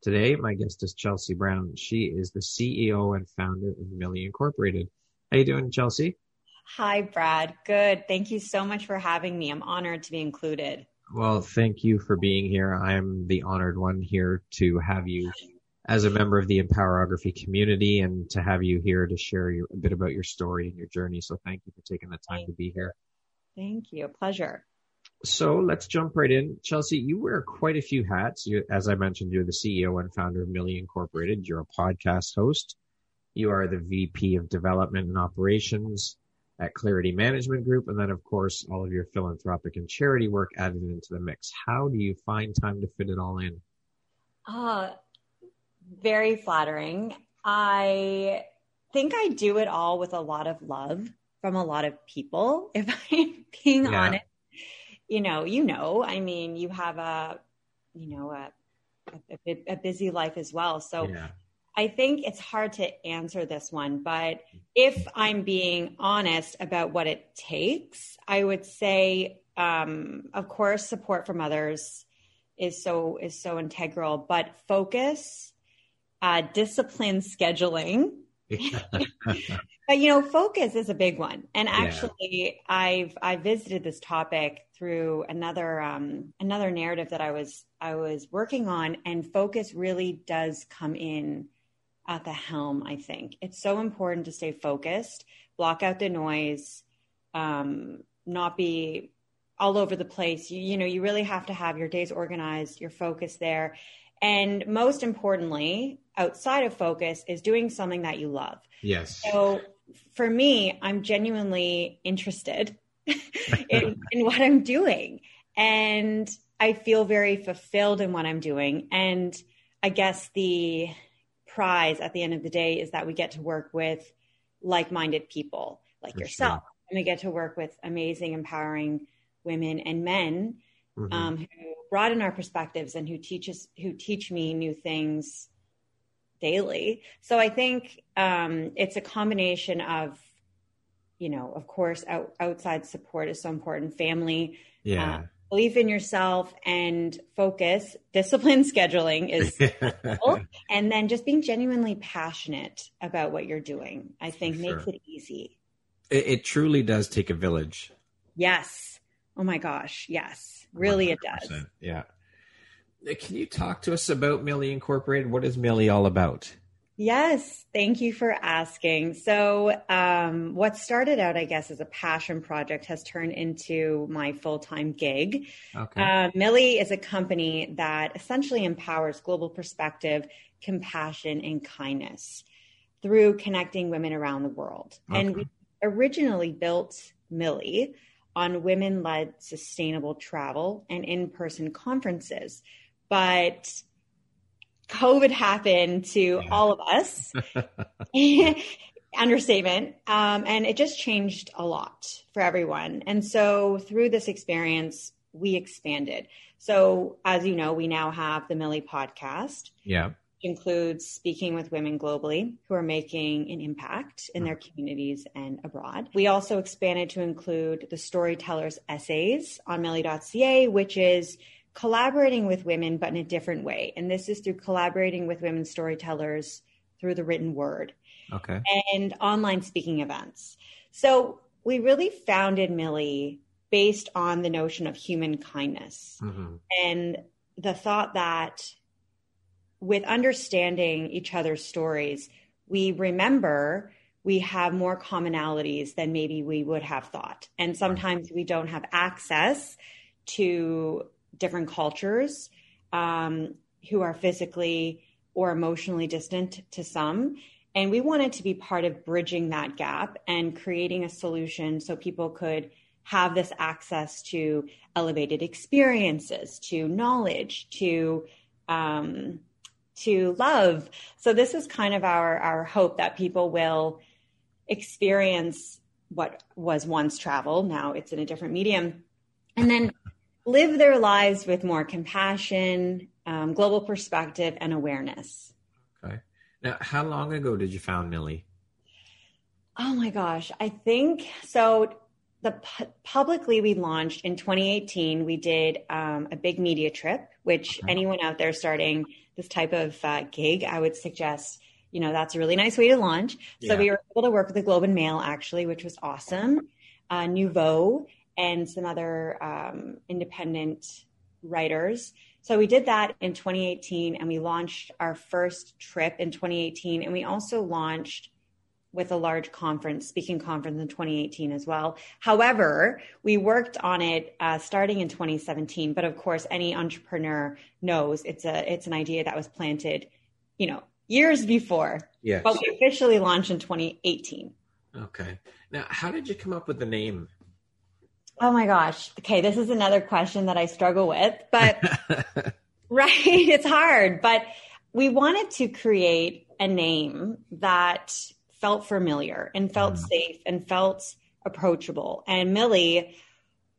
Today, my guest is Chelsea Brown. She is the CEO and founder of Millie Incorporated. How you doing, Chelsea? Hi, Brad. Good. Thank you so much for having me. I'm honored to be included. Well, thank you for being here. I'm the honored one here to have you as a member of the Empowerography community and to have you here to share your, a bit about your story and your journey. So thank you for taking the time to be here. Thank you. Pleasure. So let's jump right in. Chelsea, you wear quite a few hats. You, as I mentioned, you're the CEO and founder of Millie Incorporated. You're a podcast host. You are the VP of Development and Operations at Clarity Management Group. And then, of course, all of your philanthropic and charity work added into the mix. How do you find time to fit it all in? Uh, very flattering. I think I do it all with a lot of love from a lot of people, if I'm being yeah. honest you know, you know, I mean, you have a, you know, a, a, a busy life as well. So yeah. I think it's hard to answer this one, but if I'm being honest about what it takes, I would say, um, of course, support from others is so is so integral, but focus, uh, discipline, scheduling. but you know, focus is a big one. And actually, yeah. I've I visited this topic through another um, another narrative that I was I was working on, and focus really does come in at the helm. I think it's so important to stay focused, block out the noise, um, not be all over the place. You, you know, you really have to have your days organized, your focus there, and most importantly, outside of focus, is doing something that you love. Yes. So for me, I'm genuinely interested in, in what I'm doing. And I feel very fulfilled in what I'm doing. And I guess the prize at the end of the day is that we get to work with like minded people like For yourself. Sure. And we get to work with amazing, empowering women and men mm-hmm. um, who broaden our perspectives and who teach us, who teach me new things daily. So I think um, it's a combination of you know, of course, out, outside support is so important. Family, yeah. Uh, belief in yourself and focus, discipline scheduling is, and then just being genuinely passionate about what you're doing. I think sure. makes it easy. It, it, truly does take a village. Yes. Oh my gosh. Yes. Really, 100%. it does. Yeah. Can you talk to us about Millie Incorporated? What is Millie all about? Yes, thank you for asking. So, um, what started out, I guess, as a passion project has turned into my full time gig. Okay. Uh, Millie is a company that essentially empowers global perspective, compassion, and kindness through connecting women around the world. Okay. And we originally built Millie on women led sustainable travel and in person conferences. But COVID happened to yeah. all of us. Understatement. Um, and it just changed a lot for everyone. And so through this experience, we expanded. So as you know, we now have the Millie podcast. Yeah. includes speaking with women globally who are making an impact in their communities and abroad. We also expanded to include the storytellers essays on Millie.ca, which is collaborating with women, but in a different way. And this is through collaborating with women storytellers through the written word. Okay. And online speaking events. So we really founded Millie based on the notion of human kindness mm-hmm. and the thought that with understanding each other's stories, we remember we have more commonalities than maybe we would have thought. And sometimes we don't have access to different cultures um, who are physically or emotionally distant to some. And we wanted to be part of bridging that gap and creating a solution so people could have this access to elevated experiences, to knowledge, to um, to love. So this is kind of our our hope that people will experience what was once travel. Now it's in a different medium, and then live their lives with more compassion, um, global perspective, and awareness. Okay. Now, how long ago did you found Millie? Oh my gosh, I think so. The publicly we launched in 2018. We did um, a big media trip, which okay. anyone out there starting this type of uh, gig, I would suggest. You know, that's a really nice way to launch. So we were able to work with the Globe and Mail actually, which was awesome. Uh, Nouveau and some other um, independent writers. So we did that in 2018 and we launched our first trip in 2018. And we also launched with a large conference, speaking conference in 2018 as well. However, we worked on it uh, starting in 2017. But of course, any entrepreneur knows it's a it's an idea that was planted, you know, years before. Yes. But we officially launched in 2018. Okay. Now, how did you come up with the name? Oh my gosh. Okay, this is another question that I struggle with, but right, it's hard. But we wanted to create a name that felt familiar and felt mm. safe and felt approachable. And Millie,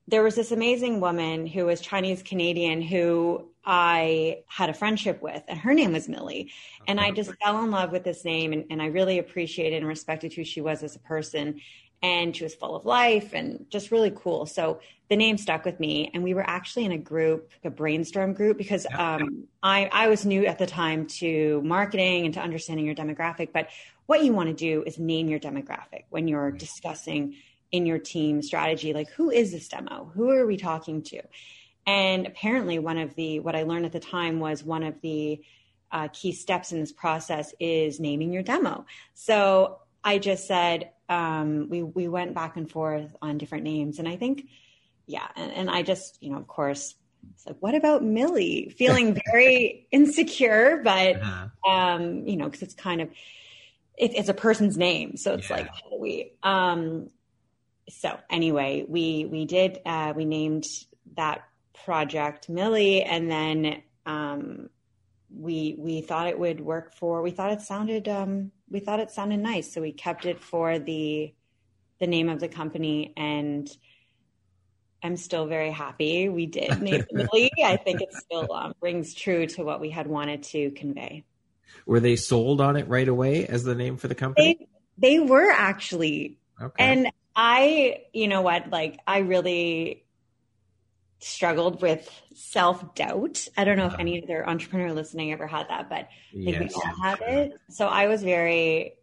there was this amazing woman who was Chinese Canadian who I had a friendship with, and her name was Millie. And I just fell in love with this name, and, and I really appreciated and respected who she was as a person. And she was full of life and just really cool. So the name stuck with me. And we were actually in a group, a brainstorm group, because um, I, I was new at the time to marketing and to understanding your demographic. But what you want to do is name your demographic when you're discussing in your team strategy like who is this demo who are we talking to and apparently one of the what i learned at the time was one of the uh, key steps in this process is naming your demo so i just said um, we we went back and forth on different names and i think yeah and, and i just you know of course said, what about Millie? Feeling very insecure, but, uh-huh. um, you know, because it's kind of, it, it's a person's name, so it's yeah. like we. Um, so anyway, we we did uh, we named that project Millie, and then um, we we thought it would work for. We thought it sounded um, we thought it sounded nice, so we kept it for the the name of the company and. I'm still very happy we did name Millie. I think it still um, rings true to what we had wanted to convey. Were they sold on it right away as the name for the company? They, they were actually. Okay. And I, you know what, like I really struggled with self doubt. I don't know if any other entrepreneur listening ever had that, but I yes, we all have sure. it. So I was very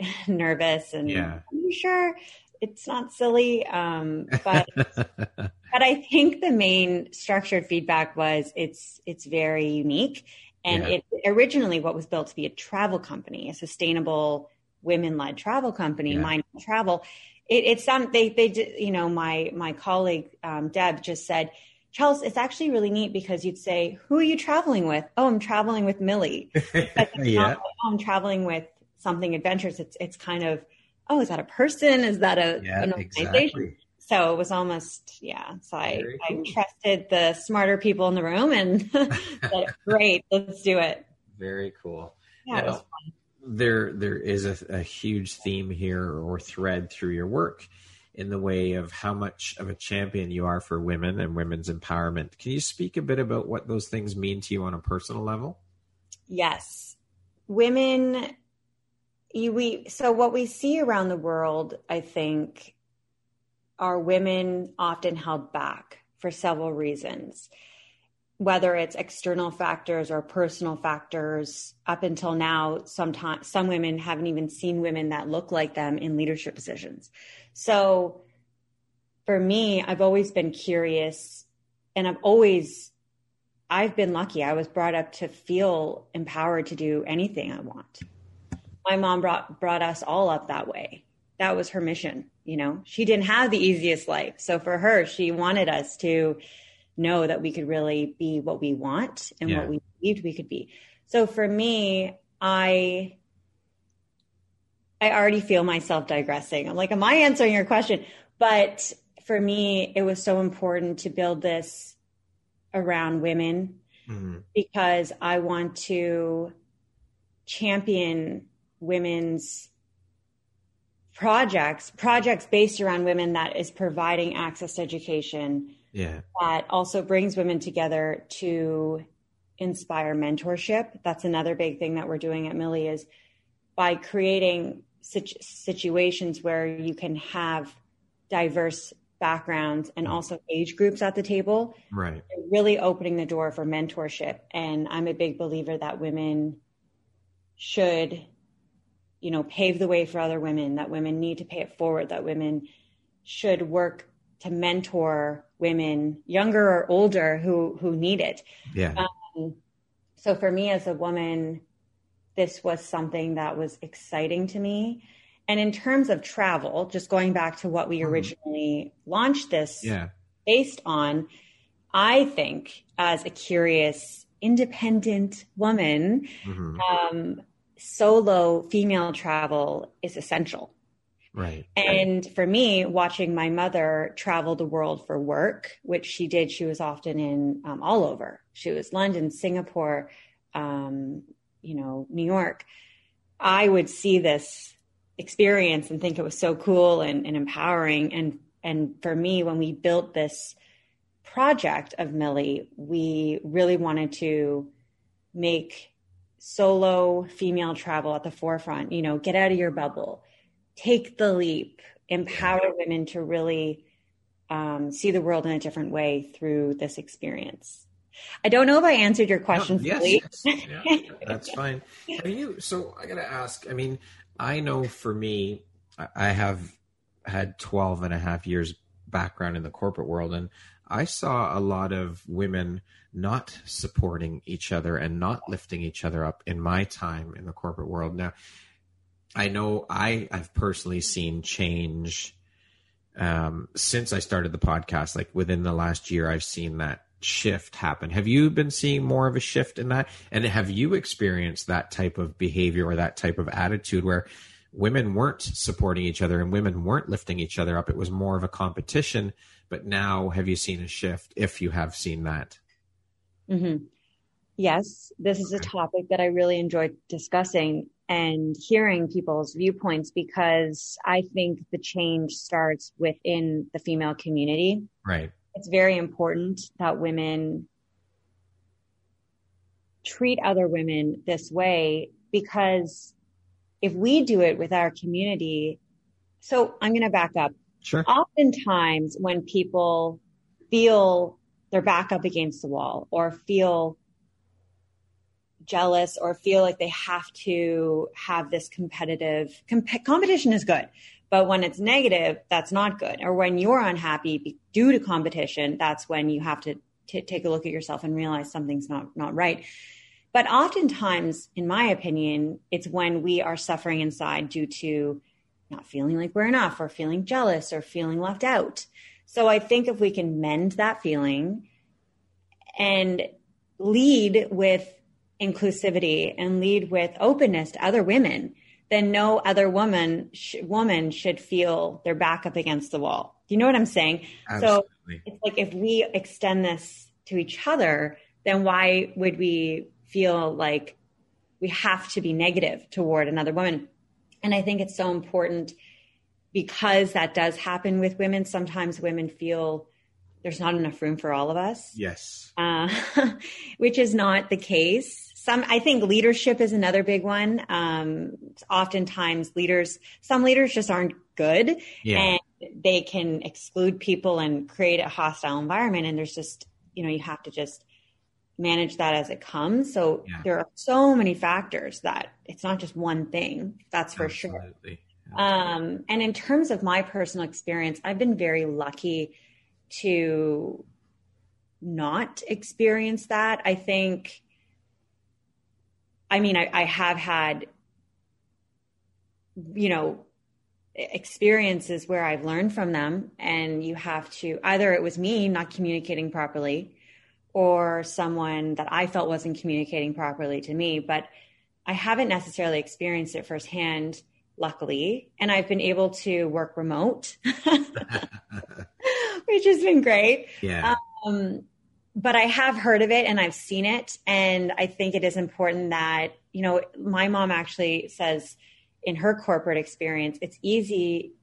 nervous and yeah. I'm sure it's not silly. Um, but but I think the main structured feedback was it's it's very unique and yeah. it originally what was built to be a travel company, a sustainable women-led travel company, yeah. Mind Travel. It, it's some they they you know my my colleague um, Deb just said. Charles, it's actually really neat because you'd say, "Who are you traveling with?" "Oh, I'm traveling with Millie." yeah. Oh, I'm traveling with something adventurous. It's it's kind of, oh, is that a person? Is that a yeah, an organization? Exactly. So it was almost, yeah. So I, cool. I trusted the smarter people in the room and said, great, let's do it. Very cool. Yeah, now, there there is a, a huge theme here or thread through your work in the way of how much of a champion you are for women and women's empowerment. Can you speak a bit about what those things mean to you on a personal level? Yes. Women you, we so what we see around the world, I think, are women often held back for several reasons, whether it's external factors or personal factors. Up until now, sometimes some women haven't even seen women that look like them in leadership positions. So for me, I've always been curious and I've always I've been lucky. I was brought up to feel empowered to do anything I want. My mom brought brought us all up that way. That was her mission, you know. She didn't have the easiest life. So for her, she wanted us to know that we could really be what we want and yeah. what we believed we could be. So for me, I I already feel myself digressing. I'm like, am I answering your question? But for me, it was so important to build this around women mm-hmm. because I want to champion women's projects, projects based around women that is providing access to education. Yeah. That also brings women together to inspire mentorship. That's another big thing that we're doing at Millie is by creating situ- situations where you can have diverse backgrounds and also age groups at the table. Right. Really opening the door for mentorship. And I'm a big believer that women should, you know, pave the way for other women, that women need to pay it forward, that women should work to mentor women, younger or older, who who need it. Yeah. Um, so for me as a woman, this was something that was exciting to me and in terms of travel, just going back to what we mm-hmm. originally launched this yeah. based on, I think as a curious, independent woman, mm-hmm. um, solo female travel is essential. Right. And for me, watching my mother travel the world for work, which she did, she was often in um, all over. She was London, Singapore, um, you know, New York. I would see this experience and think it was so cool and, and empowering. And and for me, when we built this project of Millie, we really wanted to make solo female travel at the forefront. You know, get out of your bubble, take the leap, empower women to really um, see the world in a different way through this experience. I don't know if I answered your question. No, yes, yes. Yeah, that's fine. You? So I got to ask. I mean, I know for me, I have had 12 and a half years background in the corporate world, and I saw a lot of women not supporting each other and not lifting each other up in my time in the corporate world. Now, I know I, I've personally seen change um, since I started the podcast. Like within the last year, I've seen that shift happen. Have you been seeing more of a shift in that? And have you experienced that type of behavior or that type of attitude where women weren't supporting each other and women weren't lifting each other up? It was more of a competition. But now, have you seen a shift if you have seen that? Mm-hmm. Yes, this is a topic that I really enjoyed discussing and hearing people's viewpoints because I think the change starts within the female community. Right it's very important that women treat other women this way because if we do it with our community, so I'm going to back up. Sure. Oftentimes, when people feel they're back up against the wall or feel jealous or feel like they have to have this competitive comp- competition is good but when it's negative, that's not good. Or when you're unhappy due to competition, that's when you have to t- take a look at yourself and realize something's not, not right. But oftentimes, in my opinion, it's when we are suffering inside due to not feeling like we're enough or feeling jealous or feeling left out. So I think if we can mend that feeling and lead with inclusivity and lead with openness to other women, then no other woman sh- woman should feel their back up against the wall. Do you know what I'm saying? Absolutely. So it's like if we extend this to each other, then why would we feel like we have to be negative toward another woman? And I think it's so important because that does happen with women. Sometimes women feel there's not enough room for all of us. Yes. Uh, which is not the case some i think leadership is another big one um, oftentimes leaders some leaders just aren't good yeah. and they can exclude people and create a hostile environment and there's just you know you have to just manage that as it comes so yeah. there are so many factors that it's not just one thing that's for Absolutely. sure Um, and in terms of my personal experience i've been very lucky to not experience that. I think, I mean, I, I have had, you know, experiences where I've learned from them, and you have to either it was me not communicating properly or someone that I felt wasn't communicating properly to me, but I haven't necessarily experienced it firsthand, luckily. And I've been able to work remote, which has been great. Yeah. Um, but I have heard of it and I've seen it. And I think it is important that, you know, my mom actually says in her corporate experience, it's easy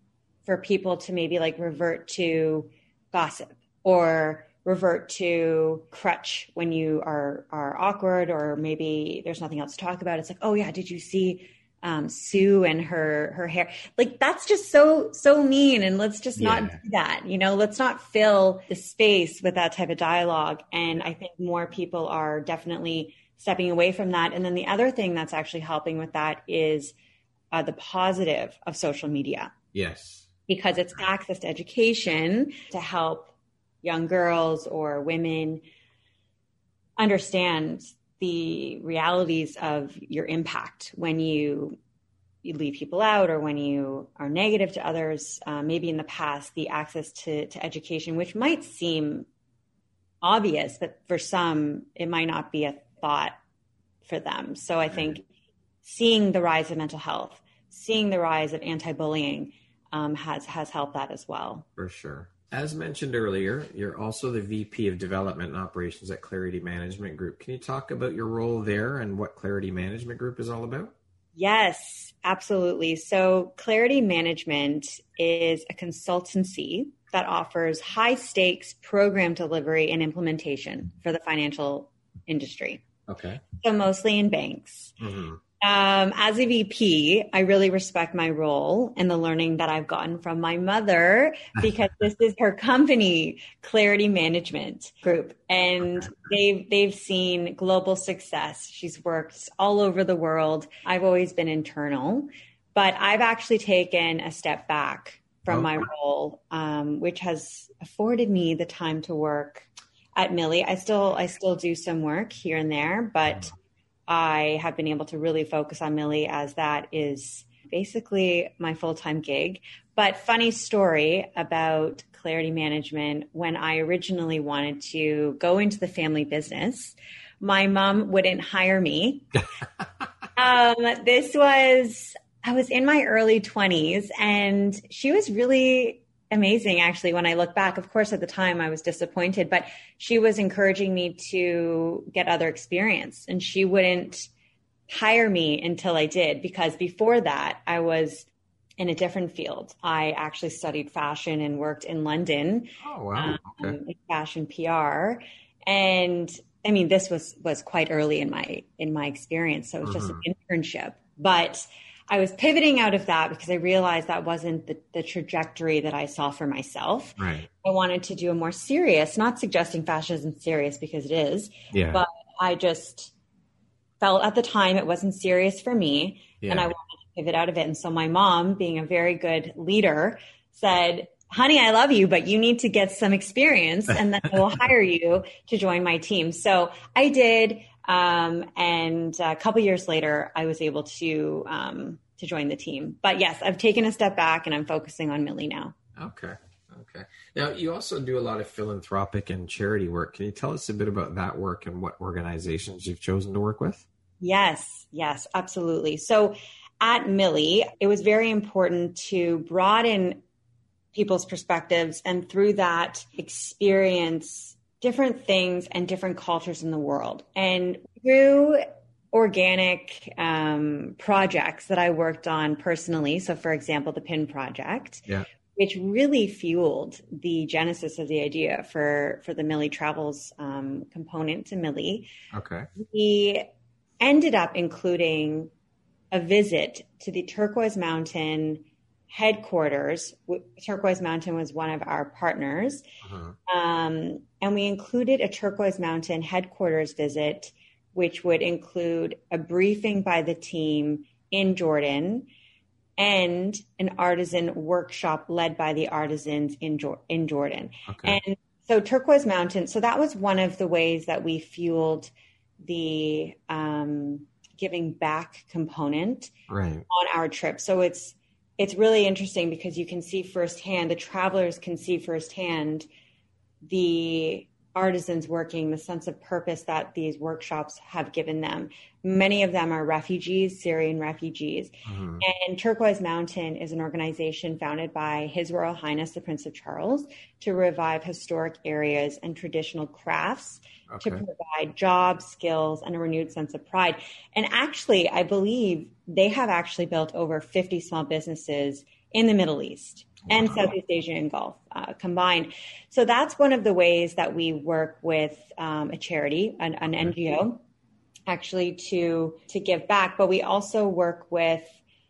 for people to maybe like revert to gossip or revert to crutch when you are are awkward or maybe there's nothing else to talk about it's like oh yeah did you see um, sue and her her hair. Like that's just so so mean and let's just not do that you know? Let's not fill the space with that type of dialogue. And i think more people are definitely stepping away from that. And then the other thing that's actually helping with that is uh, the positive of social media. Yes. Because it's access to education to help young girls or women understand the realities of your impact when you you leave people out or when you are negative to others. Uh, maybe in the past the access to, to education which might seem obvious but for some it might not be a thought for them. So i think seeing the rise of mental health seeing the rise of anti-bullying um, has has helped that as well. For sure as mentioned earlier, you're also the VP of Development and Operations at Clarity Management Group. Can you talk about your role there and what Clarity Management Group is all about? Yes, absolutely. So, Clarity Management is a consultancy that offers high stakes program delivery and implementation for the financial industry. Okay. So, mostly in banks. Mm-hmm. Um, as a VP, I really respect my role and the learning that I've gotten from my mother because this is her company, Clarity Management Group, and they've they've seen global success. She's worked all over the world. I've always been internal, but I've actually taken a step back from my role, um, which has afforded me the time to work at Millie. I still I still do some work here and there, but I have been able to really focus on Millie as that is basically my full time gig. But funny story about clarity management when I originally wanted to go into the family business, my mom wouldn't hire me. um, this was, I was in my early 20s and she was really amazing actually when I look back. Of course, at the time I was disappointed, but she was encouraging me to get other experience and she wouldn't hire me until I did because before that I was in a different field. I actually studied fashion and worked in London. Oh wow. Um, okay. fashion PR. And I mean this was was quite early in my in my experience. So it was mm-hmm. just an mm-hmm. internship. But I was pivoting out of that because I realized that wasn't the, the trajectory that I saw for myself. Right. I wanted to do a more serious, not suggesting fashion isn't serious because it is, yeah. but I just felt at the time it wasn't serious for me yeah. and I wanted to pivot out of it. And so my mom, being a very good leader, said, honey, I love you, but you need to get some experience and then I will hire you to join my team. So I did. Um, and a couple years later, I was able to um, to join the team. But yes, I've taken a step back and I'm focusing on Millie now. Okay. Okay. Now, you also do a lot of philanthropic and charity work. Can you tell us a bit about that work and what organizations you've chosen to work with? Yes, yes, absolutely. So at Millie, it was very important to broaden people's perspectives and through that experience different things and different cultures in the world. And through organic um, projects that I worked on personally, so for example, the PIN project, yeah. which really fueled the genesis of the idea for for the Millie Travels um, component to Millie. Okay, we ended up including a visit to the Turquoise Mountain headquarters. Turquoise Mountain was one of our partners. Uh-huh. Um, and we included a Turquoise Mountain headquarters visit, which would include a briefing by the team in Jordan and an artisan workshop led by the artisans in, in Jordan. Okay. And so Turquoise Mountain. So that was one of the ways that we fueled the um, giving back component right. on our trip. So it's it's really interesting because you can see firsthand the travelers can see firsthand the artisans working, the sense of purpose that these workshops have given them. Many of them are refugees, Syrian refugees. Mm-hmm. And Turquoise Mountain is an organization founded by His Royal Highness the Prince of Charles to revive historic areas and traditional crafts okay. to provide jobs, skills, and a renewed sense of pride. And actually, I believe they have actually built over 50 small businesses in the Middle East and Southeast Asia and Gulf uh, combined. So that's one of the ways that we work with um, a charity, an, an NGO, actually to to give back. But we also work with,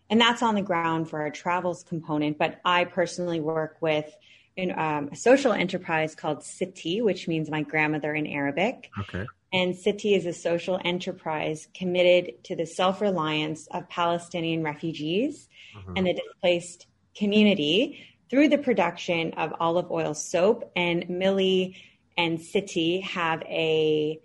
and that's on the ground for our travels component. But I personally work with in, um, a social enterprise called Sitti, which means my grandmother in Arabic. Okay. And Sitti is a social enterprise committed to the self reliance of Palestinian refugees mm-hmm. and the displaced community through the production of olive oil soap. And Millie and Sitti have a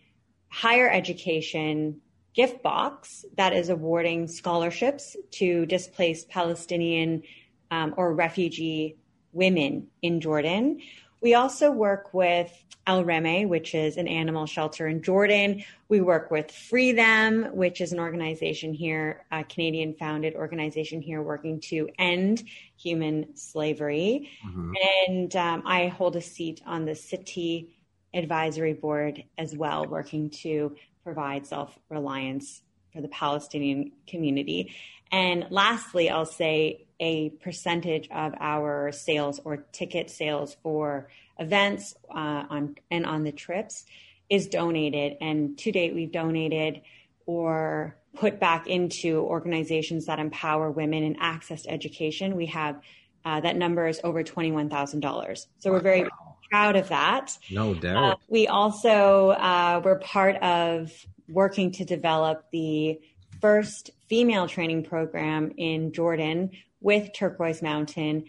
higher education gift box that is awarding scholarships to displaced Palestinian um, or refugee women in Jordan. We also work with Al Reme, which is an animal shelter in Jordan. We work with Free Them, which is an organization here, a Canadian founded organization here working to end human slavery. Mm-hmm. And um, I hold a seat on the Sitti Advisory Board as well, working to provide self reliance for the Palestinian community. And lastly, I'll say a percentage of our sales or ticket sales for events uh, on and on the trips is donated. And to date, we've donated or put back into organizations that empower women and access to education. We have uh, that number is over $21,000. So we're very proud of that. No doubt. Uh, we also uh, were part of working to develop the first female training program in Jordan with Turquoise Mountain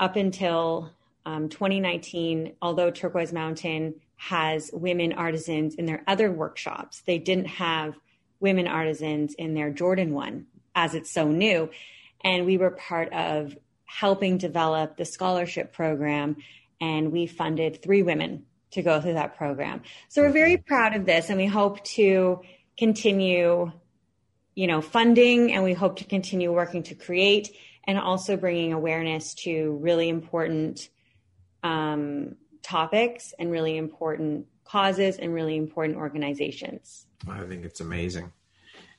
up until um, 2019, although Turquoise Mountain has women artisans in their other workshops, they didn't have women artisans in their Jordan one as it's so new. And we were part of helping develop the scholarship program, and we funded three women to go through that program. So we're very proud of this, and we hope to continue you know, funding, and we hope to continue working to create and also bringing awareness to really important um, topics and really important causes and really important organizations. I think it's amazing.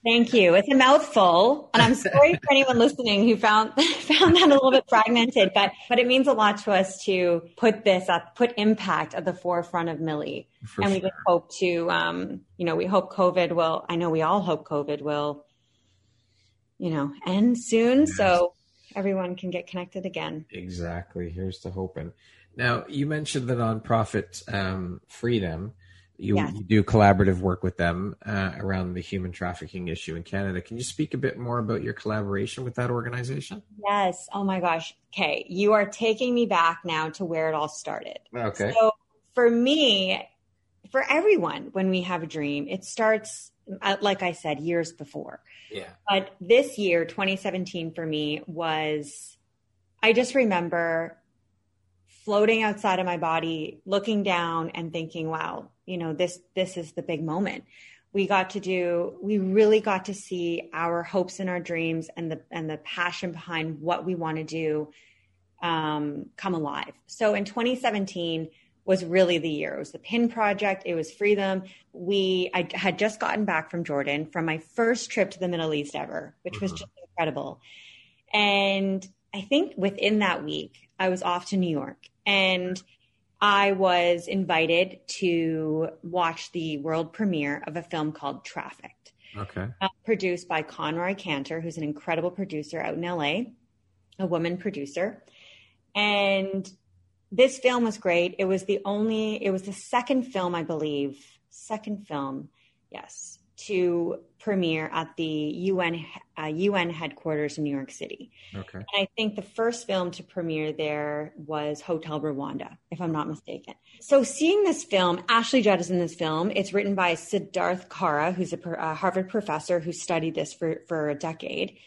Thank you. It's a mouthful, and I'm sorry for anyone listening who found found that a little bit fragmented, but but it means a lot to us to put this up, put impact at the forefront of Millie, for and we just hope to, um, you know, we hope COVID will. I know we all hope COVID will you know, end soon. Yes. So everyone can get connected again. Exactly. Here's to hoping. Now, you mentioned the nonprofit um, Free Them. You, yes. you, do collaborative work with them uh, around the human trafficking issue in Canada. Can you speak a bit more about your collaboration with that organization? Yes. Oh my gosh. Okay. You are taking me back now to where it all started. Okay. So for me, for everyone, when we have a dream, it starts, like I said, years before. Yeah. But this year, 2017 for me was, I just remember floating outside of my body, looking down and thinking, wow, you know, this, this is the big moment. We got to do, we really got to see our hopes and our dreams and the, and the passion behind what we want to do um, come alive. So in 2017, was really the year. It was the PIN project. It was Free Them. We, I had just gotten back from Jordan from my first trip to the Middle East ever, which mm-hmm. was just incredible. And I think within that week, I was off to New York and I was invited to watch the world premiere of a film called Trafficked. Okay. Uh, produced by Conroy Kanter, who's an incredible producer out in LA, a woman producer. And this film was great. It was the only, it was the second film, I believe, second film, yes, to premiere at the UN uh, UN headquarters in New York City. Okay. And I think the first film to premiere there was Hotel Rwanda, if I'm not mistaken. So seeing this film, Ashley Judd is in this film. It's written by Siddharth Kara, who's a, a Harvard professor who studied this for, for a decade.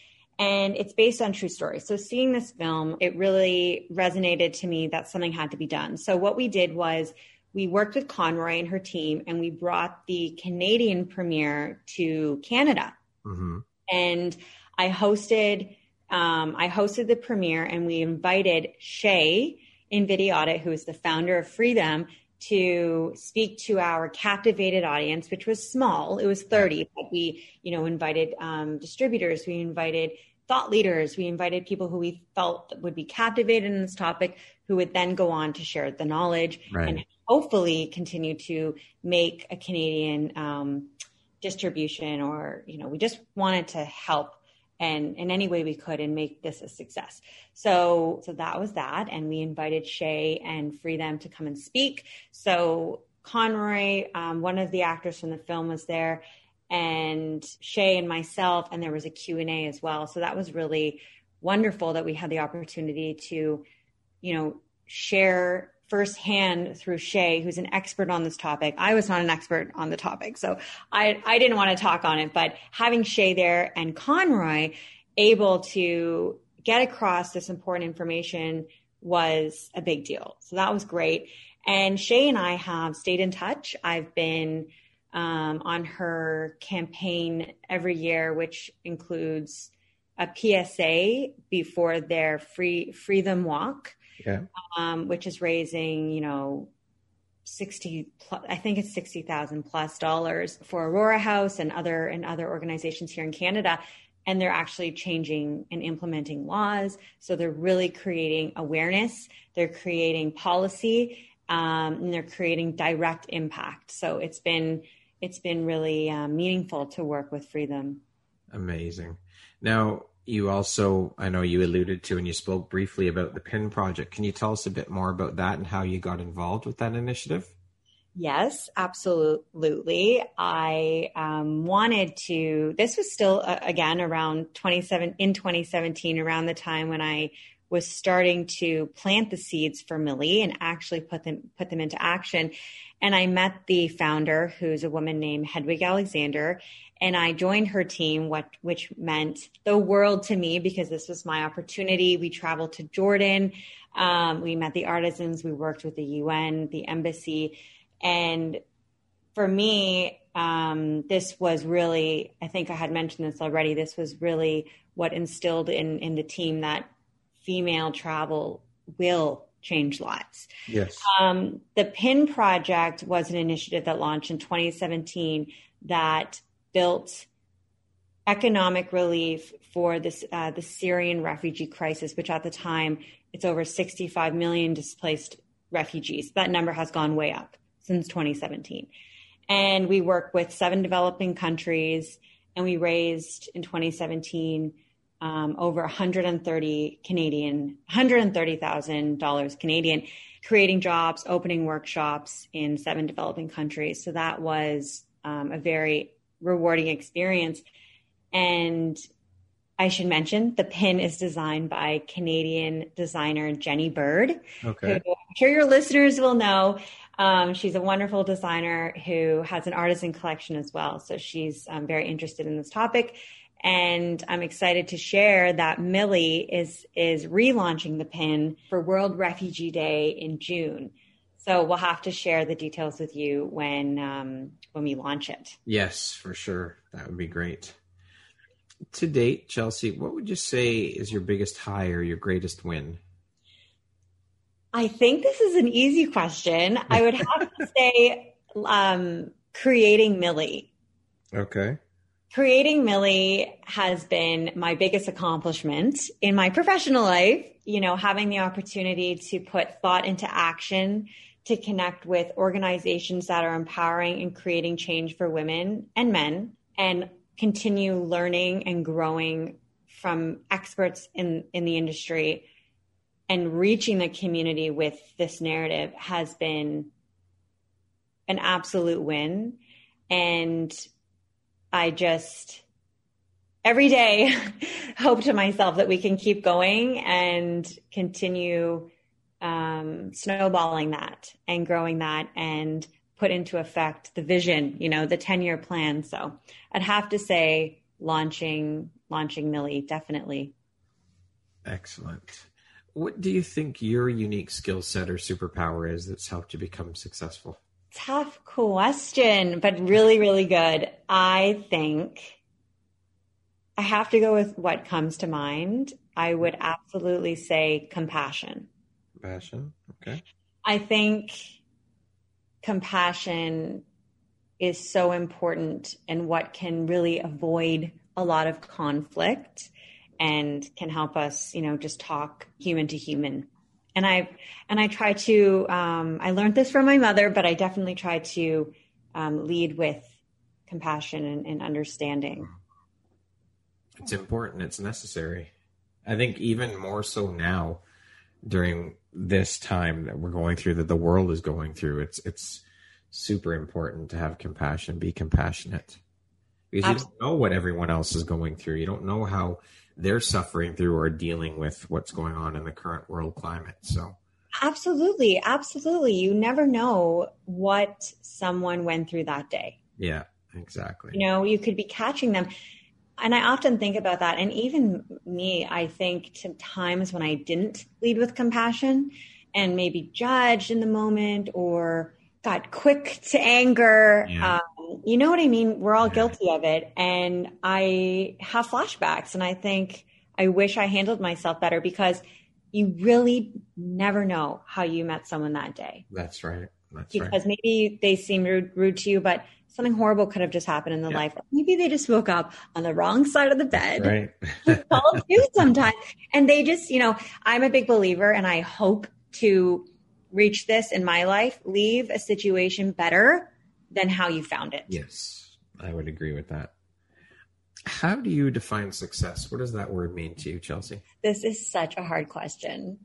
And it's based on true stories. So seeing this film, it really resonated to me that something had to be done. So what we did was we worked with Conroy and her team, and we brought the Canadian premiere to Canada. Mm-hmm. And I hosted, um, I hosted the premiere, and we invited Shae Invidiata, who is the founder of Free Them, to speak to our captivated audience, which was small. It was 30, but we, you know, invited um, distributors, we invited thought leaders, we invited people who we felt would be captivated in this topic, who would then go on to share the knowledge Right. and hopefully continue to make a Canadian um, distribution or, you know, we just wanted to help and in any way we could and make this a success. So, so that was that. And we invited Shay and Free Them to come and speak. So Conroy, um, one of the actors from the film was there and Shay and myself, and there was a Q&A as well. So that was really wonderful that we had the opportunity to, you know, share firsthand through Shay, who's an expert on this topic. I was not an expert on the topic, so I, I didn't want to talk on it, but having Shay there and Conroy able to get across this important information was a big deal. So that was great. And Shay and I have stayed in touch. I've been um, on her campaign every year, which includes a PSA before their free free them walk Yeah. um, which is raising, you know, 60, plus, I think it's 60,000 plus dollars for Aurora House and other, and other organizations here in Canada. And they're actually changing and implementing laws. So they're really creating awareness. They're creating policy, um, and they're creating direct impact. So it's been, it's been really uh, meaningful to work with Free Them. Amazing. Now, you also, I know you alluded to and you spoke briefly about the PIN project. Can you tell us a bit more about that and how you got involved with that initiative? Yes, absolutely. I um, wanted to. This was still uh, again around 27 in 2017, around the time when I was starting to plant the seeds for Millie and actually put them put them into action. And I met the founder, who's a woman named Hedwig Alexander, and I joined her team, what which meant the world to me because this was my opportunity. We traveled to Jordan, um, we met the artisans, we worked with the UN, the embassy, and for me, um, this was really, I think I had mentioned this already. This was really what instilled in in the team that female travel will change lives. Yes. Um, the PIN project was an initiative that launched in 2017 that built economic relief for this uh, the Syrian refugee crisis, which at the time it's over 65 million displaced refugees. That number has gone way up since 2017. And we work with seven developing countries, and we raised in 2017 um, over 130 Canadian, $130,000 Canadian, creating jobs, opening workshops in seven developing countries. So that was um, a very rewarding experience. And I should mention the pin is designed by Canadian designer Jenny Bird. Okay. Who I'm sure your listeners will know. Um, she's a wonderful designer who has an artisan collection as well. So she's um, very interested in this topic. And I'm excited to share that Millie is is relaunching the pin for World Refugee Day in June. So we'll have to share the details with you when um, when we launch it. Yes, for sure. That would be great. To date, Chelsea, what would you say is your biggest high or your greatest win? I think this is an easy question. I would have to say um, creating Millie. Okay. Creating Millie has been my biggest accomplishment in my professional life. You know, having the opportunity to put thought into action, to connect with organizations that are empowering and creating change for women and men, and continue learning and growing from experts in, in the industry and reaching the community with this narrative has been an absolute win. And I just every day hope to myself that we can keep going and continue um, snowballing that and growing that and put into effect the vision, you know, the 10 year plan. So I'd have to say launching, launching Millie, definitely. Excellent. What do you think your unique skill set or superpower is that's helped you become successful? Tough question, but really, really good. I think I have to go with what comes to mind. I would absolutely say compassion. Compassion. Okay. I think compassion is so important and what can really avoid a lot of conflict and can help us, you know, just talk human to human. And I and I try to um, I learned this from my mother, but I definitely try to um, lead with compassion and, and understanding. It's important. It's necessary. I think even more so now during this time that we're going through that the world is going through it's it's super important to have compassion be compassionate because Absolutely. you don't know what everyone else is going through you don't know how they're suffering through or dealing with what's going on in the current world climate so absolutely absolutely you never know what someone went through that day yeah exactly you know you could be catching them and I often think about that. And even me, I think to times when I didn't lead with compassion and maybe judged in the moment or got quick to anger. Yeah. Um, you know what I mean? We're all guilty of it. And I have flashbacks and I think I wish I handled myself better because you really never know how you met someone that day. That's right. That's because right. maybe they seem rude, rude to you, but something horrible could have just happened in their yeah. life. Maybe they just woke up on the wrong side of the bed. Right. All do sometimes. And they just, you know, I'm a big believer and I hope to reach this in my life, leave a situation better than how you found it. Yes, I would agree with that. How do you define success? What does that word mean to you, Chelsea? This is such a hard question.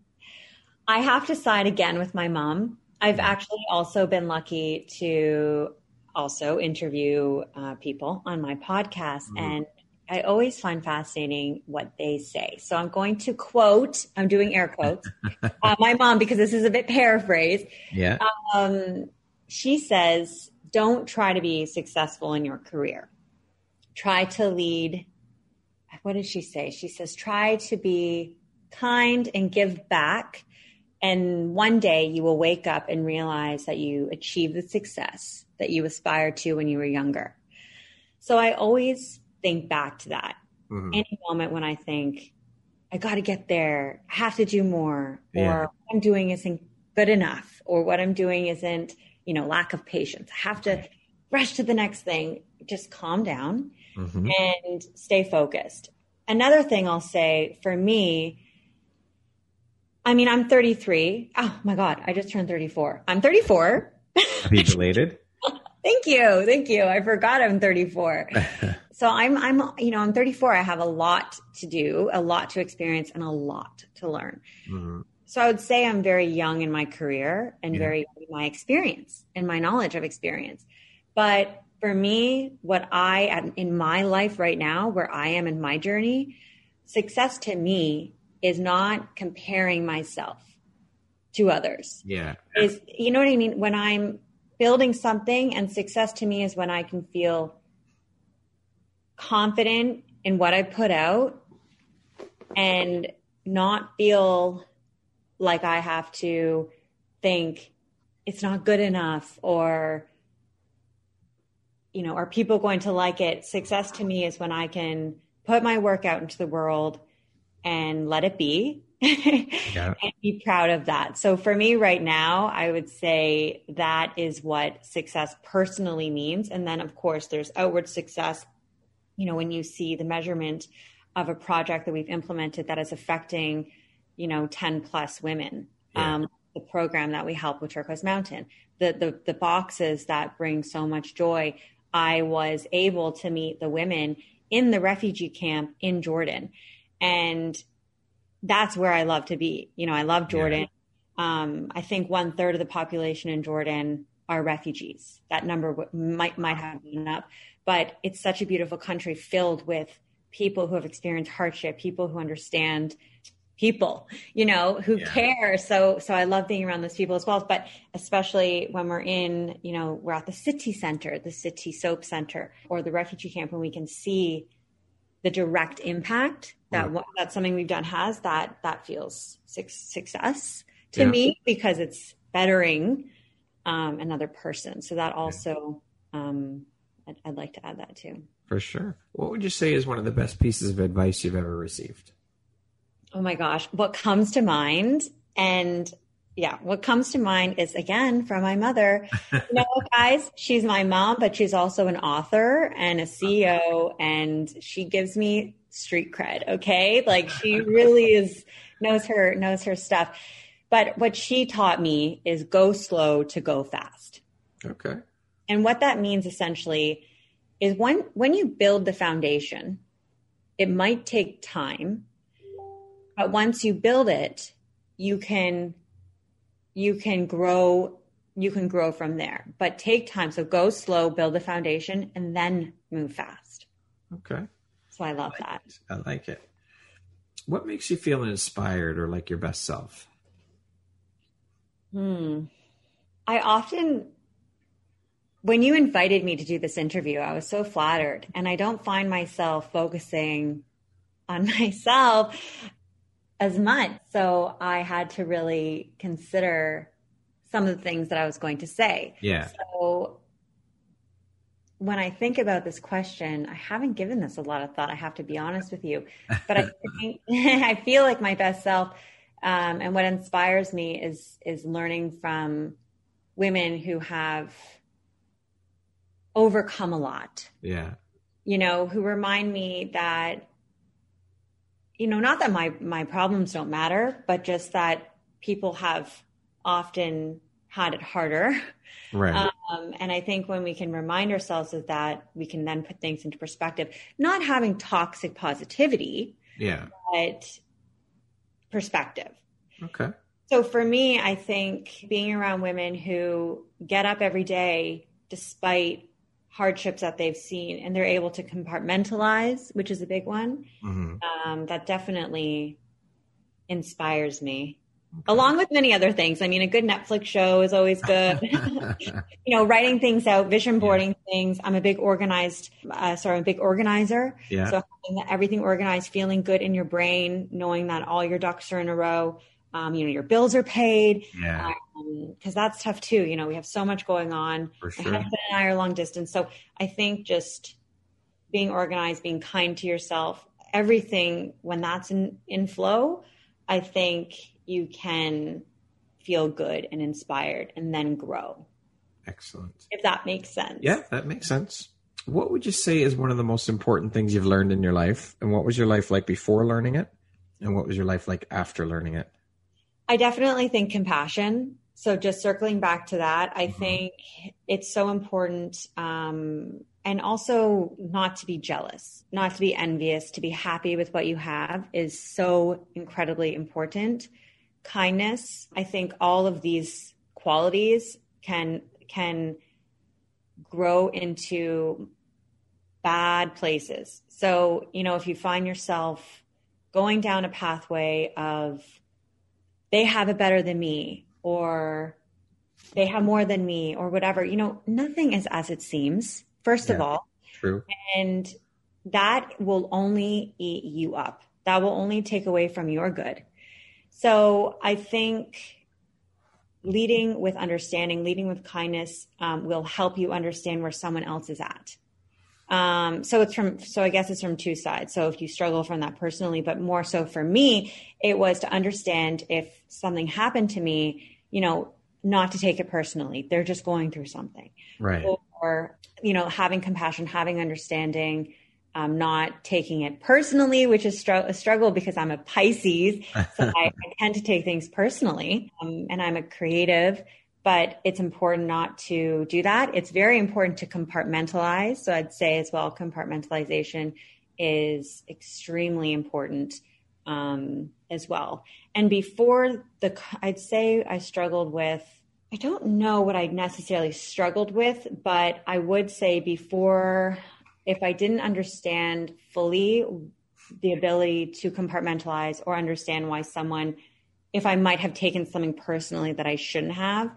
I have to side again with my mom. I've mm-hmm. actually also been lucky to also interview uh, people on my podcast, mm-hmm. and I always find fascinating what they say. So I'm going to quote, I'm doing air quotes, uh, my mom, because this is a bit paraphrased. Yeah. Um, she says, don't try to be successful in your career. Try to lead. What did she say? She says, try to be kind and give back. And one day you will wake up and realize that you achieved the success that you aspired to when you were younger. So I always think back to that. Mm-hmm. Any moment when I think, I got to get there, I have to do more, yeah. or what I'm doing isn't good enough, or what I'm doing isn't, you know, lack of patience. I have to rush to the next thing. Just calm down mm-hmm. and stay focused. Another thing I'll say for me, I mean, I'm 33. Oh my God, I just turned 34. I'm 34. Happy belated. Thank you. Thank you. I forgot I'm 34. so I'm, I'm, you know, I'm 34. I have a lot to do, a lot to experience, and a lot to learn. Mm-hmm. So I would say I'm very young in my career and yeah. very young in my experience and my knowledge of experience. But for me, what I, in my life right now, where I am in my journey, success to me is not comparing myself to others. Yeah. Is, you know what I mean? When I'm building something and success to me is when I can feel confident in what I put out and not feel like I have to think it's not good enough or you know are people going to like it success to me is when I can put my work out into the world and let it be yeah. and be proud of that. So for me right now, I would say that is what success personally means. And then of course there's outward success. You know, when you see the measurement of a project that we've implemented that is affecting, you know, 10 plus women. Yeah. Um, the program that we help with Turquoise Mountain, the, the the boxes that bring so much joy. I was able to meet the women in the refugee camp in Jordan. And that's where I love to be. You know, I love Jordan. Yeah. Um, I think one third of the population in Jordan are refugees. That number w- might might have been up, but it's such a beautiful country filled with people who have experienced hardship, people who understand people, you know, who yeah. care. So, so I love being around those people as well. But especially when we're in, you know, we're at the city center, the Sitti soap center, or the refugee camp, and we can see the direct impact that right. that something we've done has. That that feels success to yeah. me because it's bettering um, another person. So that also, um, I'd, I'd like to add that too. For sure. What would you say is one of the best pieces of advice you've ever received? Oh my gosh. What comes to mind and yeah, what comes to mind is again from my mother. You know, guys, she's my mom, but she's also an author and a CEO, and she gives me street cred. Okay, like she really is knows her knows her stuff. But what she taught me is go slow to go fast. Okay. And what that means essentially is when when you build the foundation, it might take time but once you build it, you can you can grow you can grow from there. But take time. So go slow, build the foundation, and then move fast. Okay. So I love I like that. It. I like it. What makes you feel inspired or like your best self? Hmm. I often when you invited me to do this interview, I was so flattered. And I don't find myself focusing on myself as much. So I had to really consider some of the things that I was going to say. Yeah. So when I think about this question, I haven't given this a lot of thought. I have to be honest with you, but I think I feel like my best self. Um, and what inspires me is is learning from women who have overcome a lot. Yeah. You know, who remind me that you know, not that my my problems don't matter, but just that people have often had it harder. Right. Um, and I think when we can remind ourselves of that, we can then put things into perspective. Not having toxic positivity, yeah, but perspective. Okay. So for me, I think being around women who get up every day despite hardships that they've seen and they're able to compartmentalize, which is a big one. Mm-hmm. Um, that definitely inspires me. Okay. Along with many other things. I mean, a good Netflix show is always good. you know, writing things out, vision boarding yeah. things. I'm a big organized, uh, sorry, I'm a big organizer. Yeah. So having everything organized, feeling good in your brain, knowing that all your ducks are in a row. Um, you know, your bills are paid. Yeah. Because um, that's tough too. You know, we have so much going on. For sure. My husband and I are long distance. So I think just being organized, being kind to yourself, everything, when that's in, in flow, I think you can feel good and inspired and then grow. Excellent. If that makes sense. Yeah, that makes sense. What would you say is one of the most important things you've learned in your life? And what was your life like before learning it? And what was your life like after learning it? I definitely think compassion. So just circling back to that, I mm-hmm. think it's so important. Um, and also not to be jealous, not to be envious, to be happy with what you have is so incredibly important. Kindness, I think all of these qualities can can grow into bad places. So, you know, if you find yourself going down a pathway of they have it better than me or they have more than me or whatever. You know, nothing is as it seems, first yeah, of all. True. And that will only eat you up. That will only take away from your good. So I think leading with understanding, leading with kindness um, will help you understand where someone else is at. Um, so it's from, so I guess it's from two sides. So if you struggle from that personally, but more so for me, it was to understand if something happened to me, you know, not to take it personally. They're just going through something. Right. Or, you know, having compassion, having understanding, um, not taking it personally, which is str- a struggle because I'm a Pisces. So I, I, tend to take things personally. Um, and I'm a creative but it's important not to do that. It's very important to compartmentalize. So I'd say as well, compartmentalization is extremely important um, as well. And before the, I'd say I struggled with, I don't know what I necessarily struggled with, but I would say before if I didn't understand fully the ability to compartmentalize or understand why someone, if I might have taken something personally that I shouldn't have,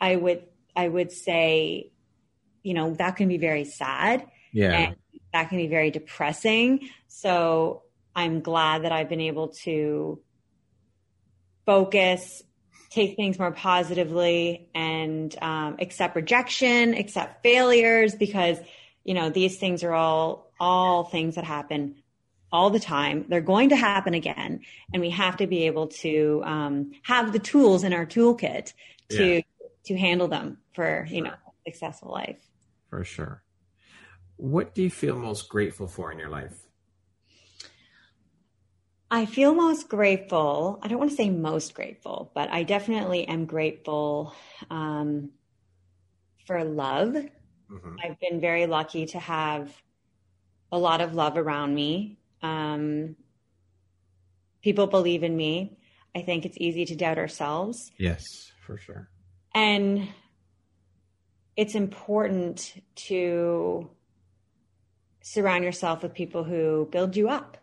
I would, I would say, you know, that can be very sad. Yeah. And that can be very depressing. So I'm glad that I've been able to focus, take things more positively, and um, accept rejection, accept failures, because you know these things are all all things that happen all the time. They're going to happen again, and we have to be able to um, have the tools in our toolkit to yeah. to handle them for you know successful life. For sure. What do you feel most grateful for in your life? I feel most grateful. I don't want to say most grateful, but I definitely am grateful um, for love. Mm-hmm. I've been very lucky to have a lot of love around me. Um, people believe in me. I think it's easy to doubt ourselves. Yes, for sure. And it's important to surround yourself with people who build you up.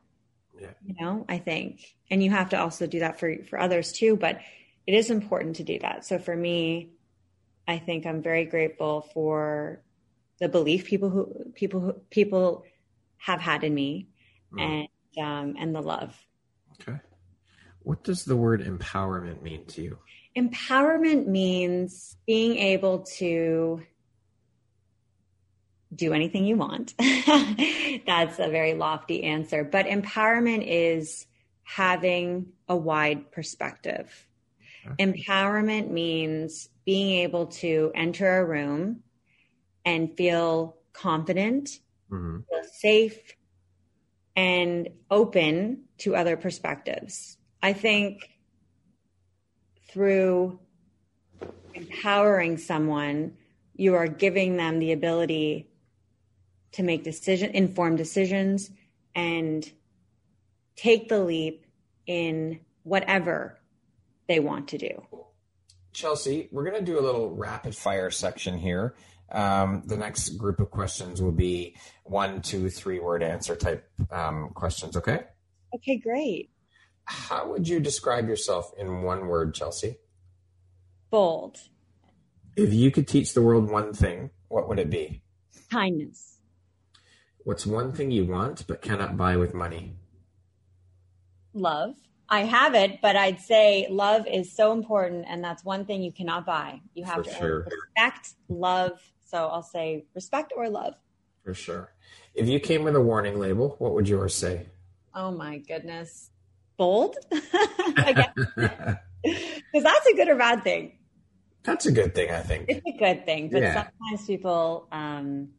Yeah. You know, I think. And you have to also do that for for others too, but it is important to do that. So for me, I think I'm very grateful for the belief people who people who people have had in me mm. and um and the love. Okay. What does the word empowerment mean to you? Empowerment means being able to do anything you want. That's a very lofty answer. But empowerment is having a wide perspective. Okay. Empowerment means being able to enter a room and feel confident, mm-hmm. feel safe, and open to other perspectives. I think through empowering someone, you are giving them the ability to make decision informed decisions and take the leap in whatever they want to do. Chelsea, we're going to do a little rapid fire section here. Um, the next group of questions will be one, two, three word answer type um, questions. Okay. Okay, great. How would you describe yourself in one word, Chelsea? Bold. If you could teach the world one thing, what would it be? Kindness. What's one thing you want but cannot buy with money? Love. I have it, but I'd say love is so important, and that's one thing you cannot buy. You have For to sure. respect, love. So I'll say respect or love. For sure. If you came with a warning label, what would yours say? Oh my goodness. Bold? Because that's a good or bad thing. That's a good thing, I think. It's a good thing, but yeah. sometimes people um,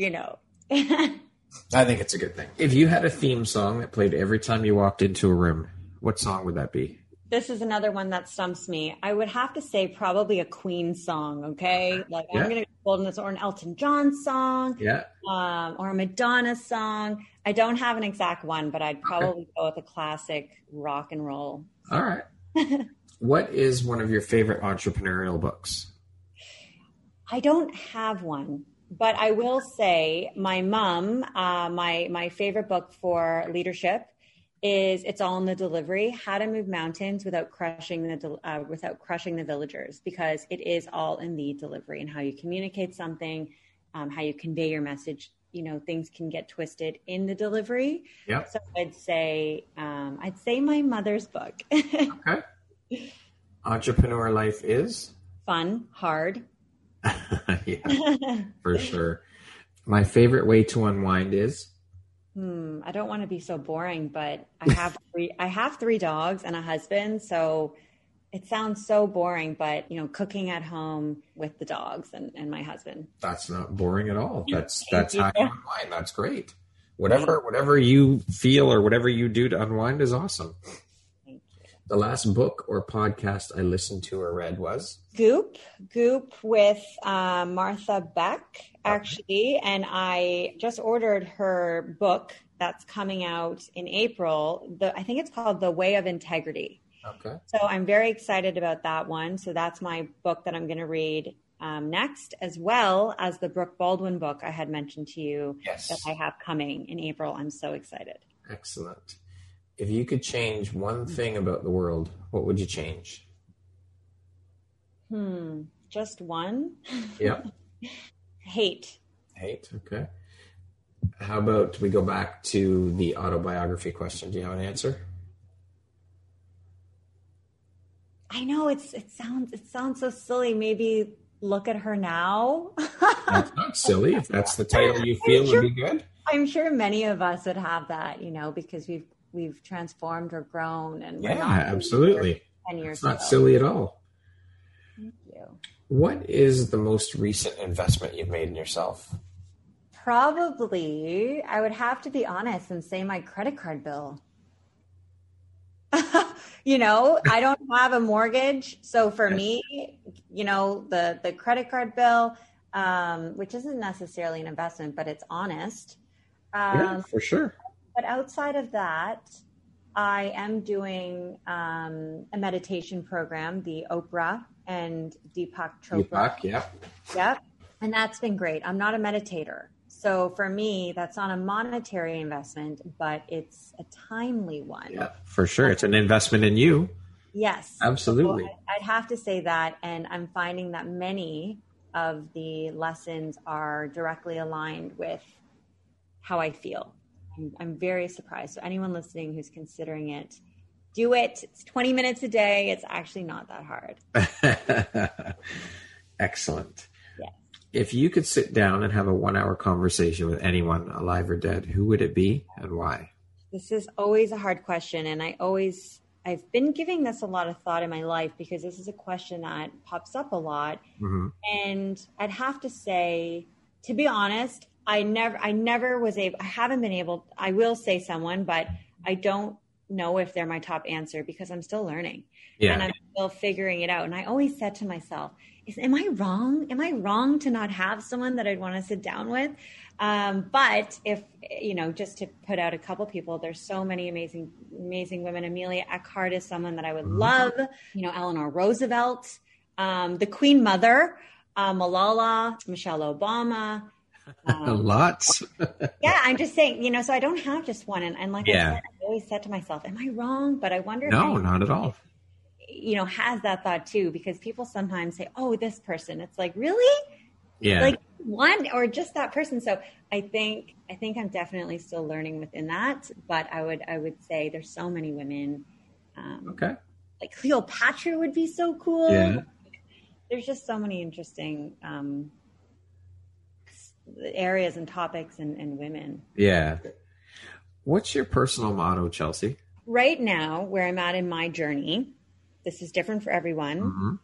you know. I think it's a good thing. If you had a theme song that played every time you walked into a room, what song would that be? This is another one that stumps me. I would have to say probably a Queen song. Okay, like yeah. I'm gonna boldness or an Elton John song, yeah, um, or a Madonna song. I don't have an exact one, but I'd probably okay. go with a classic rock and roll. All right. what is one of your favorite entrepreneurial books? I don't have one but I will say, my mom, uh, my my favorite book for leadership is "It's All in the Delivery: How to Move Mountains Without Crushing the uh, Without Crushing the Villagers," because it is all in the delivery and how you communicate something, um, how you convey your message. You know, things can get twisted in the delivery. Yeah. So I'd say, um, I'd say my mother's book. okay. Entrepreneur life is fun, hard, yeah, for sure. My favorite way to unwind is. Hmm, I don't want to be so boring, but I have three. I have three dogs and a husband, so it sounds so boring. But you know, cooking at home with the dogs and, and my husband. That's not boring at all. That's that's how you unwind. That's great. Whatever whatever you feel or whatever you do to unwind is awesome. The last book or podcast I listened to or read was Goop, Goop with uh, Martha Beck, actually. Okay. And I just ordered her book that's coming out in April. The, I think it's called The Way of Integrity. Okay. So I'm very excited about that one. So that's my book that I'm going to read um, next, as well as the Brooke Baldwin book I had mentioned to you yes. that I have coming in April. I'm so excited. Excellent. If you could change one thing about the world, what would you change? Hmm, just one? Yeah. Hate. Hate, okay. How about we go back to the autobiography question? Do you have an answer? I know it's it sounds it sounds so silly. Maybe look at her now. that's not silly. If that's the title you feel sure, would be good. I'm sure many of us would have that, you know, because we've we've transformed or grown and yeah, absolutely. Ten years. It's not ago. silly at all. Thank you. What is the most recent investment you've made in yourself? Probably, I would have to be honest and say my credit card bill. you know, I don't have a mortgage, so for me, you know, the the credit card bill, um, which isn't necessarily an investment, but it's honest. Um, yeah, for sure. But outside of that, I am doing um, a meditation program, the Oprah and Deepak Chopra. Deepak, yeah. Yep. And that's been great. I'm not a meditator. So for me, that's not a monetary investment, but it's a timely one. Yeah, for sure. It's an investment in you. Yes. Absolutely. So I'd have to say that. And I'm finding that many of the lessons are directly aligned with how I feel. I'm, I'm very surprised. So anyone listening who's considering it, do it. It's 20 minutes a day. It's actually not that hard. Excellent if you could sit down and have a one hour conversation with anyone, alive or dead, who would it be and why? This is always a hard question. And I always, I've been giving this a lot of thought in my life because this is a question that pops up a lot. Mm-hmm. And I'd have to say, to be honest, I never, I never was able, I haven't been able, I will say someone, but I don't know if they're my top answer because I'm still learning. Yeah. And I'm still figuring it out. And I always said to myself, is, am I wrong? Am I wrong to not have someone that I'd want to sit down with? Um, but if, you know, just to put out a couple people, there's so many amazing, amazing women. Amelia Earhart is someone that I would mm-hmm. love, you know, Eleanor Roosevelt, um, the Queen Mother, uh, Malala, Michelle Obama. Um, Lots. yeah, I'm just saying, you know, so I don't have just one. And, and like yeah. I said, I always said to myself, am I wrong? But I wonder. No, not at all you know, has that thought too, because people sometimes say, oh, this person. It's like, really? Yeah. Like one or just that person. So I think, I think I'm definitely still learning within that, but I would, I would say there's so many women. Um, okay. Like Cleopatra would be so cool. Yeah. There's just so many interesting, um, areas and topics and, and women. Yeah. What's your personal motto, Chelsea? Right now, where I'm at in my journey, this is different for everyone. Mm-hmm.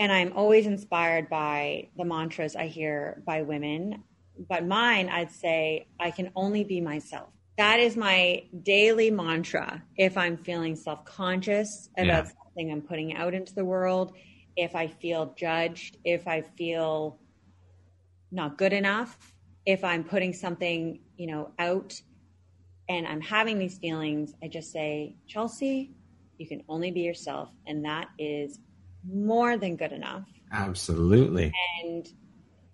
And I'm always inspired by the mantras I hear by women. But mine, I'd say, I can only be myself. That is my daily mantra. If I'm feeling self conscious about yeah. something I'm putting out into the world, if I feel judged, if I feel not good enough, if I'm putting something, you know, out and I'm having these feelings, I just say, Chelsea, you can only be yourself, and that is more than good enough. Absolutely. And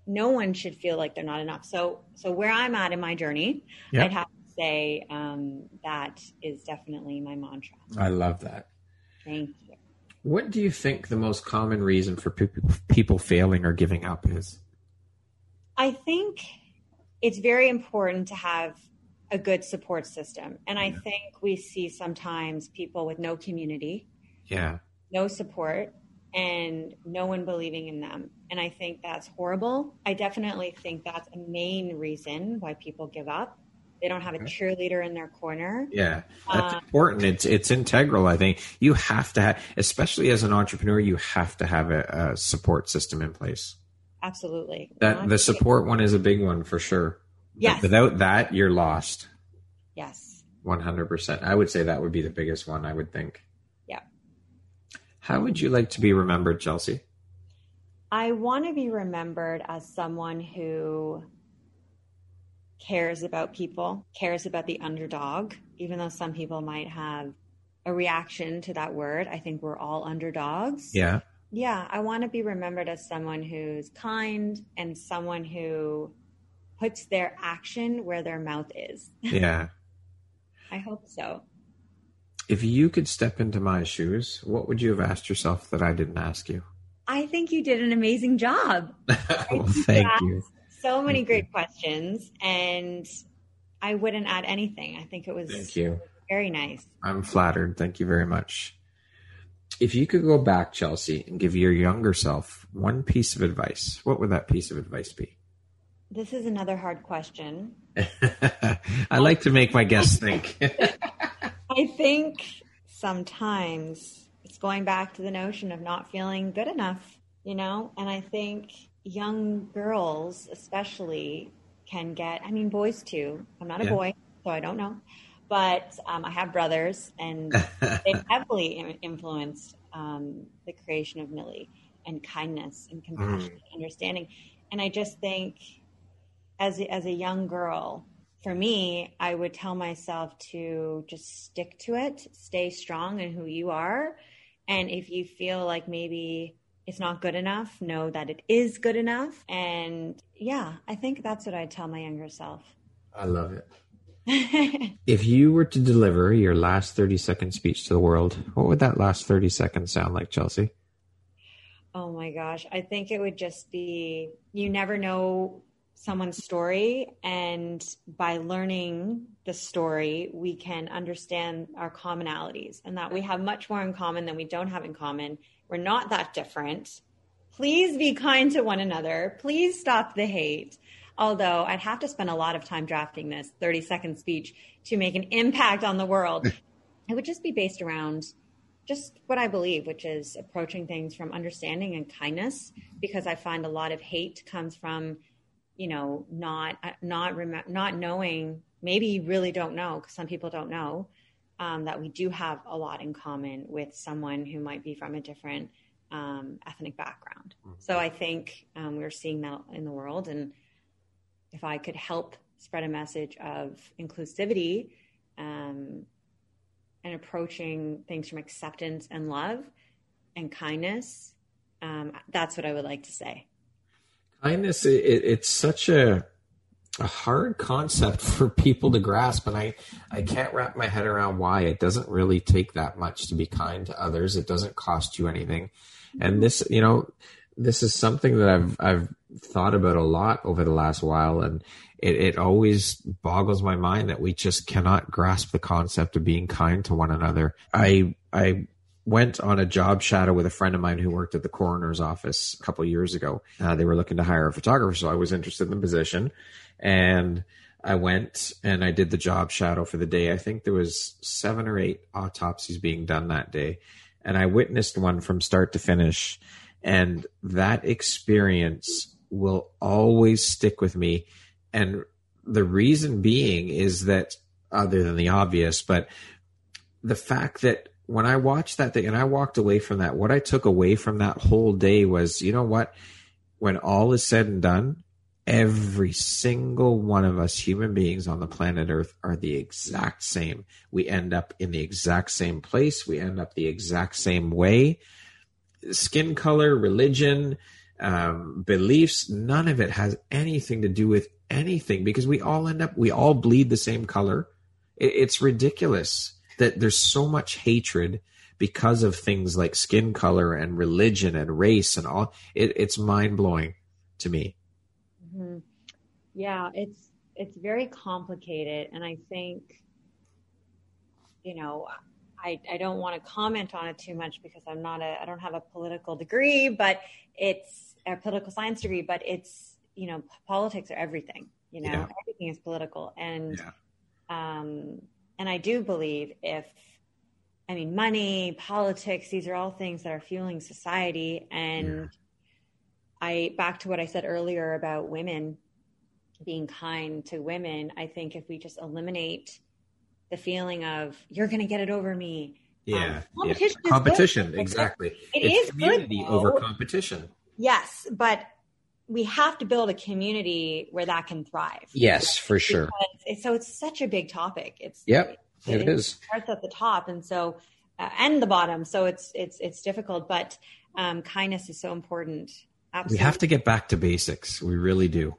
no one should feel like they're not enough. So, so where I'm at in my journey, yep. I'd have to say um, that is definitely my mantra. I love that. Thank you. What do you think the most common reason for people failing or giving up is? I think it's very important to have a good support system. And I think we see sometimes people with no community, yeah, no support, and no one believing in them. And I think that's horrible. I definitely think that's a main reason why people give up. They don't have a cheerleader in their corner. Yeah, that's um, important. It's it's integral. I think you have to have, especially as an entrepreneur, you have to have a, a support system in place. Absolutely. That the support one is a big one for sure. Yes. Without that, you're lost. Yes. 100%. I would say that would be the biggest one, I would think. Yeah. How would you like to be remembered, Chelsea? I want to be remembered as someone who cares about people, cares about the underdog, even though some people might have a reaction to that word. I think we're all underdogs. Yeah. Yeah, I want to be remembered as someone who's kind and someone who puts their action where their mouth is. Yeah. I hope so. If you could step into my shoes, what would you have asked yourself that I didn't ask you? I think you did an amazing job. well, thank you. So many thank great you. questions, and I wouldn't add anything. I think it was thank you. very nice. I'm flattered. Thank you very much. If you could go back, Chelsea, and give your younger self one piece of advice, what would that piece of advice be? This is another hard question. I like to make my guests think. I think sometimes it's going back to the notion of not feeling good enough, you know? And I think young girls, especially, can get, I mean, boys too. I'm not a yeah. boy, so I don't know. But um, I have brothers, and they heavily influenced um, the creation of Millie and kindness and compassion, mm. understanding. And I just think, as a, as a young girl, for me, I would tell myself to just stick to it, stay strong in who you are. And if you feel like maybe it's not good enough, know that it is good enough. And yeah, I think that's what I'd tell my younger self. I love it. if you were to deliver your last 30 second speech to the world, what would that last 30 seconds sound like, Chelsea? Oh my gosh. I think it would just be you never know someone's story. And by learning the story we can understand our commonalities and that we have much more in common than we don't have in common. We're not that different. Please be kind to one another. Please stop the hate although i'd have to spend a lot of time drafting this 30 second speech to make an impact on the world it would just be based around just what I believe, which is approaching things from understanding and kindness, because I find a lot of hate comes from you know not not rem- not knowing maybe you really don't know because some people don't know um, that we do have a lot in common with someone who might be from a different um, ethnic background mm-hmm. so i think um, we're seeing that in the world and if i could help spread a message of inclusivity um, and approaching things from acceptance and love and kindness um, that's what i would like to say. Kindness it, it's such a a hard concept for people to grasp and i i can't wrap my head around why. It doesn't really take that much to be kind to others. It doesn't cost you anything. And this you know this is something that i've i've thought about a lot over the last while and it, it always boggles my mind that we just cannot grasp the concept of being kind to one another i i went on a job shadow with a friend of mine who worked at the coroner's office a couple years ago. Uh, they were looking to hire a photographer, so I was interested in the position, and I went and I did the job shadow for the day. I think there was seven or eight autopsies being done that day, and I witnessed one from start to finish, and that experience will always stick with me. And the reason being is that, other than the obvious, but the fact that when I watched that thing and I walked away from that, what I took away from that whole day was, you know what? When all is said and done, every single one of us human beings on the planet Earth are the exact same. We end up in the exact same place. We end up the exact same way. Skin color, religion, um, beliefs, none of it has anything to do with anything because we all end up, we all bleed the same color. It, it's ridiculous that there's so much hatred because of things like skin color and religion and race and all. It, it's mind blowing to me. Mm-hmm. Yeah, it's it's very complicated, and I think, you know, I I don't want to comment on it too much because I'm not a I don't have a political degree, but it's a political science degree, but it's you know politics are everything. You know, yeah. everything is political, and yeah. um, and I do believe if, I mean, money, politics, these are all things that are fueling society. And yeah. I, back to what I said earlier about women being kind to women, I think if we just eliminate the feeling of, you're going to get it over me. Yeah. Um, competition. Yeah. Competition. Exactly. It it's is community good, over competition. Yes. But we have to build a community where that can thrive. Yes, for sure. It's, so it's such a big topic. It's yep, it, it is. Starts at the top, and so uh, and the bottom. So it's it's it's difficult, but um, kindness is so important. Absolutely. We have to get back to basics. We really do.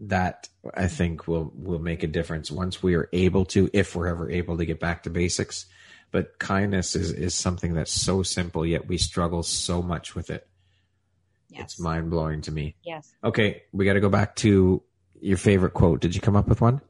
That I think will will make a difference once we are able to, if we're ever able to get back to basics. But kindness is is something that's so simple, yet we struggle so much with it. Yes. It's mind blowing to me. Yes. Okay, we got to go back to your favorite quote. Did you come up with one?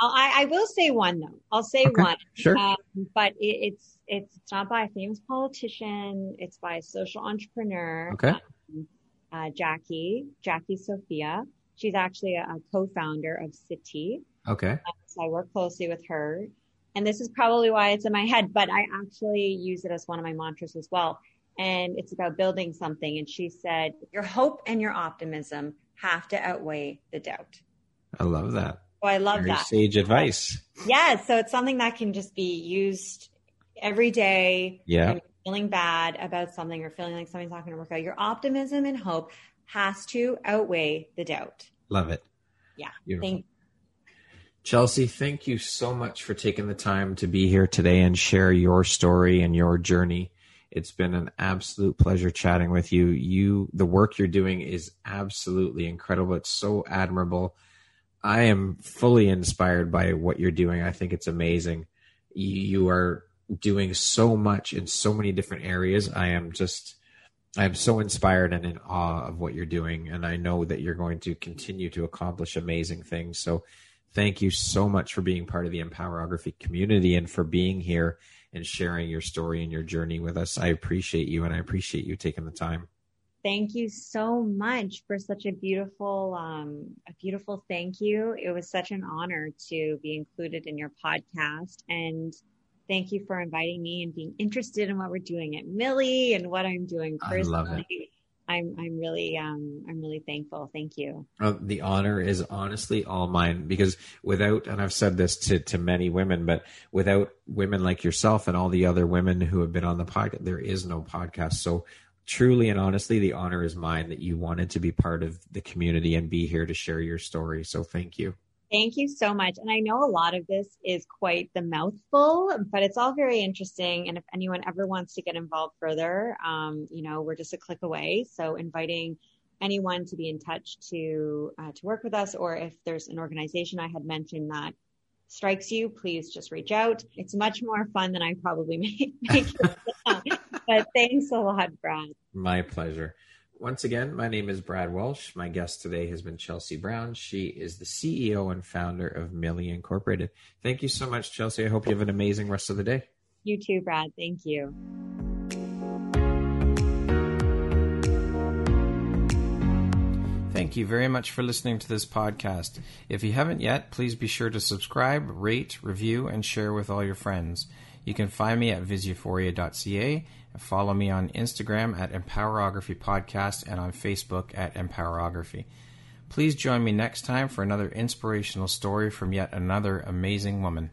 I, I will say one though. I'll say okay, one. Sure. Um, but it, it's it's not by a famous politician. It's by a social entrepreneur. Okay. Um, uh, Jackie Jackie Sophia. She's actually a, a co-founder of Sitti. Okay. Uh, so I work closely with her, and this is probably why it's in my head. But I actually use it as one of my mantras as well. And it's about building something. And she said, "Your hope and your optimism have to outweigh the doubt." I love that. Oh, I love Very that. Sage advice. Yeah. So it's something that can just be used every day. Yeah. Feeling bad about something or feeling like something's not going to work out. Your optimism and hope has to outweigh the doubt. Love it. Yeah. Beautiful. Thank Chelsea, thank you so much for taking the time to be here today and share your story and your journey. It's been an absolute pleasure chatting with you. You the work you're doing is absolutely incredible. It's so admirable. I am fully inspired by what you're doing. I think it's amazing. You are doing so much in so many different areas. I am just, I am so inspired and in awe of what you're doing. And I know that you're going to continue to accomplish amazing things. So thank you so much for being part of the Empowerography community and for being here and sharing your story and your journey with us. I appreciate you and I appreciate you taking the time thank you so much for such a beautiful, um, a beautiful thank you. It was such an honor to be included in your podcast and thank you for inviting me and being interested in what we're doing at Millie and what I'm doing personally. I love it. I'm I'm really um I'm really thankful. Thank you. Uh, the honor is honestly all mine because without and I've said this to to many women, but without women like yourself and all the other women who have been on the podcast, there is no podcast. So truly and honestly, the honor is mine that you wanted to be part of the community and be here to share your story. So thank you. Thank you so much. And I know a lot of this is quite the mouthful, but it's all very interesting. And if anyone ever wants to get involved further, um, you know, we're just a click away. So inviting anyone to be in touch to uh, to work with us, or if there's an organization I had mentioned that strikes you, please just reach out. It's much more fun than I probably make, make it But thanks a lot, Brad. My pleasure. Once again, my name is Brad Walsh. My guest today has been Chelsea Brown. She is the CEO and founder of Millie Incorporated. Thank you so much, Chelsea. I hope you have an amazing rest of the day. You too, Brad. Thank you. Thank you very much for listening to this podcast. If you haven't yet, please be sure to subscribe, rate, review, and share with all your friends. You can find me at viseuphoria.ca and follow me on Instagram at Empowerography Podcast and on Facebook at Empowerography. Please join me next time for another inspirational story from yet another amazing woman.